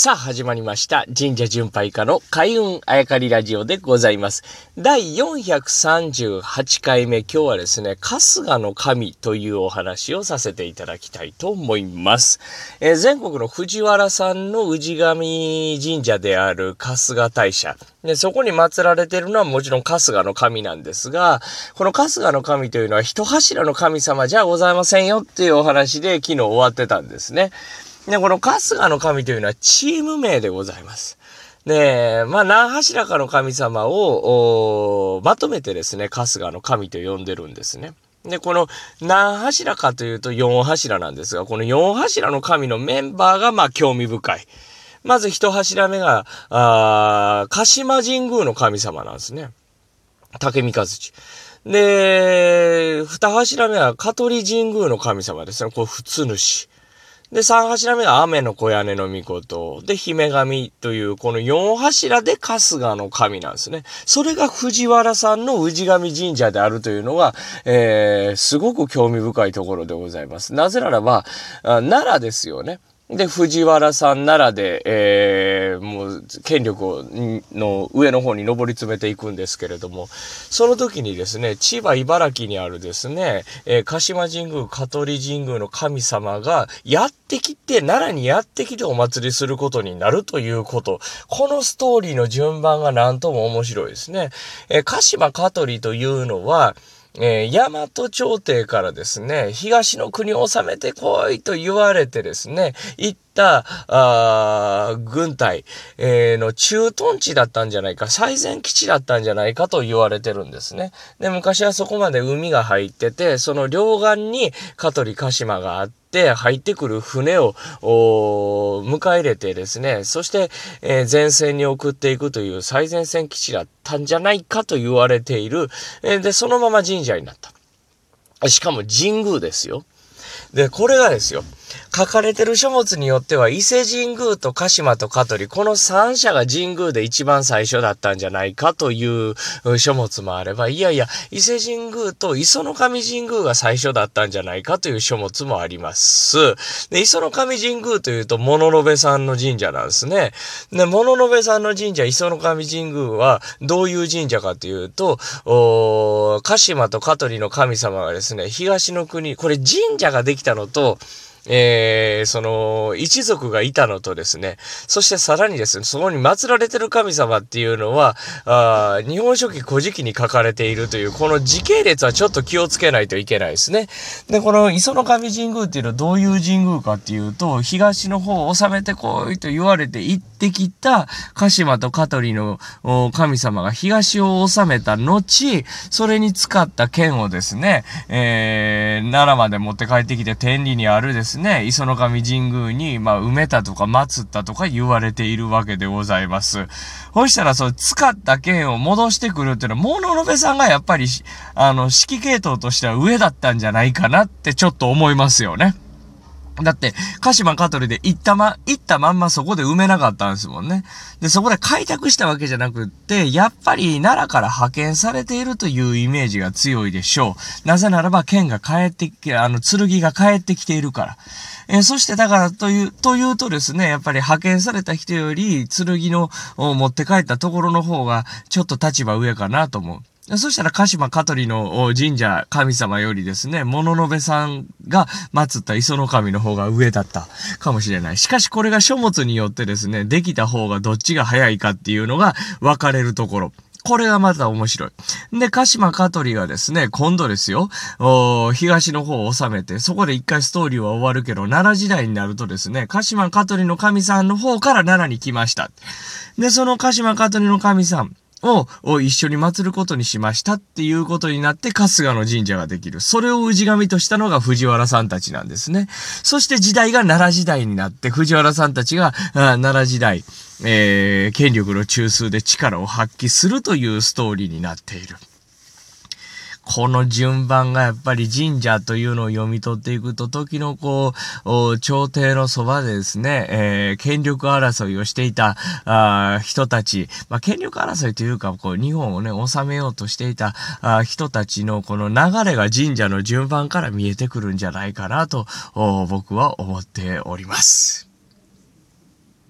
さあ、始まりました。神社巡拝家の開運あやかりラジオでございます。第438回目、今日はですね、春日の神というお話をさせていただきたいと思います。えー、全国の藤原さんの氏神神社である春日大社。で、そこに祀られているのはもちろん春日の神なんですが、この春日の神というのは一柱の神様じゃございませんよっていうお話で昨日終わってたんですね。で、この春日の神というのはチーム名でございます。で、まあ、何柱かの神様を、まとめてですね、春日の神と呼んでるんですね。で、この何柱かというと4柱なんですが、この4柱の神のメンバーが、まあ、興味深い。まず一柱目が、あ鹿島神宮の神様なんですね。竹三和地。で、二柱目は香取神宮の神様ですね。これ普通主。で、三柱目が雨の小屋根の御事。で、姫神という、この四柱で春日の神なんですね。それが藤原さんの氏神神社であるというのが、えー、すごく興味深いところでございます。なぜならば、奈良ですよね。で、藤原さん奈良で、えー、もう、権力を、の上の方に上り詰めていくんですけれども、その時にですね、千葉、茨城にあるですね、えー、鹿島神宮、香取神宮の神様がやってきて、奈良にやってきてお祭りすることになるということ。このストーリーの順番がなんとも面白いですね。えー、鹿島香取というのは、えー、大和朝廷からですね、東の国を治めてこいと言われてですね、行った、あ軍隊、えー、の駐屯地だったんじゃないか、最前基地だったんじゃないかと言われてるんですね。で、昔はそこまで海が入ってて、その両岸に香取鹿島があって、っ入ってくる船を迎え入れてですね、そして、えー、前線に送っていくという最前線基地だったんじゃないかと言われている。えー、で、そのまま神社になった。しかも神宮ですよ。で、これがですよ。書かれてる書物によっては、伊勢神宮と鹿島と香取、この三社が神宮で一番最初だったんじゃないかという書物もあれば、いやいや、伊勢神宮と磯の神神宮が最初だったんじゃないかという書物もあります。で、磯の神神宮というと、物部さんの神社なんですね。で、物部さんの神社、磯の神神宮は、どういう神社かというと、鹿島と香取の神様がですね、東の国、これ神社ができたのと、えー、その、一族がいたのとですね、そしてさらにですね、そこに祀られてる神様っていうのは、あ日本書紀古事記に書かれているという、この時系列はちょっと気をつけないといけないですね。で、この磯の神神宮っていうのはどういう神宮かっていうと、東の方を治めてこいと言われて行ってきた鹿島と香取の神様が東を治めた後、それに使った剣をですね、えー、奈良まで持って帰ってきて天理にあるですね、磯の神神宮に、まあ、埋めたとか祀ったとか言われているわけでございます。そしたら、そう、使った剣を戻してくるっていうのは、モノノベさんがやっぱり、あの、指揮系統としては上だったんじゃないかなってちょっと思いますよね。だって、鹿島香取で行ったま、行ったまんまそこで埋めなかったんですもんね。で、そこで開拓したわけじゃなくって、やっぱり奈良から派遣されているというイメージが強いでしょう。なぜならば剣が帰ってき、あの、剣が帰ってきているから。えー、そしてだからという、というとですね、やっぱり派遣された人より剣の持って帰ったところの方がちょっと立場上かなと思う。そしたら鹿島香取の神社神様よりですね、物部さんが祀った磯の神の方が上だったかもしれない。しかしこれが書物によってですね、できた方がどっちが早いかっていうのが分かれるところ。これがまた面白い。で、鹿島香取がですね、今度ですよ、東の方を収めて、そこで一回ストーリーは終わるけど、奈良時代になるとですね、鹿島香取の神さんの方から奈良に来ました。で、その鹿島香取の神さん、を一緒に祀ることにしましたっていうことになって春日の神社ができる。それを氏神としたのが藤原さんたちなんですね。そして時代が奈良時代になって藤原さんたちが奈良時代、えー、権力の中枢で力を発揮するというストーリーになっている。この順番がやっぱり神社というのを読み取っていくと、時のこう、朝廷のそばでですね、えー、権力争いをしていたあ人たち、まあ、権力争いというか、こう、日本をね、治めようとしていたあ人たちのこの流れが神社の順番から見えてくるんじゃないかなと、僕は思っております。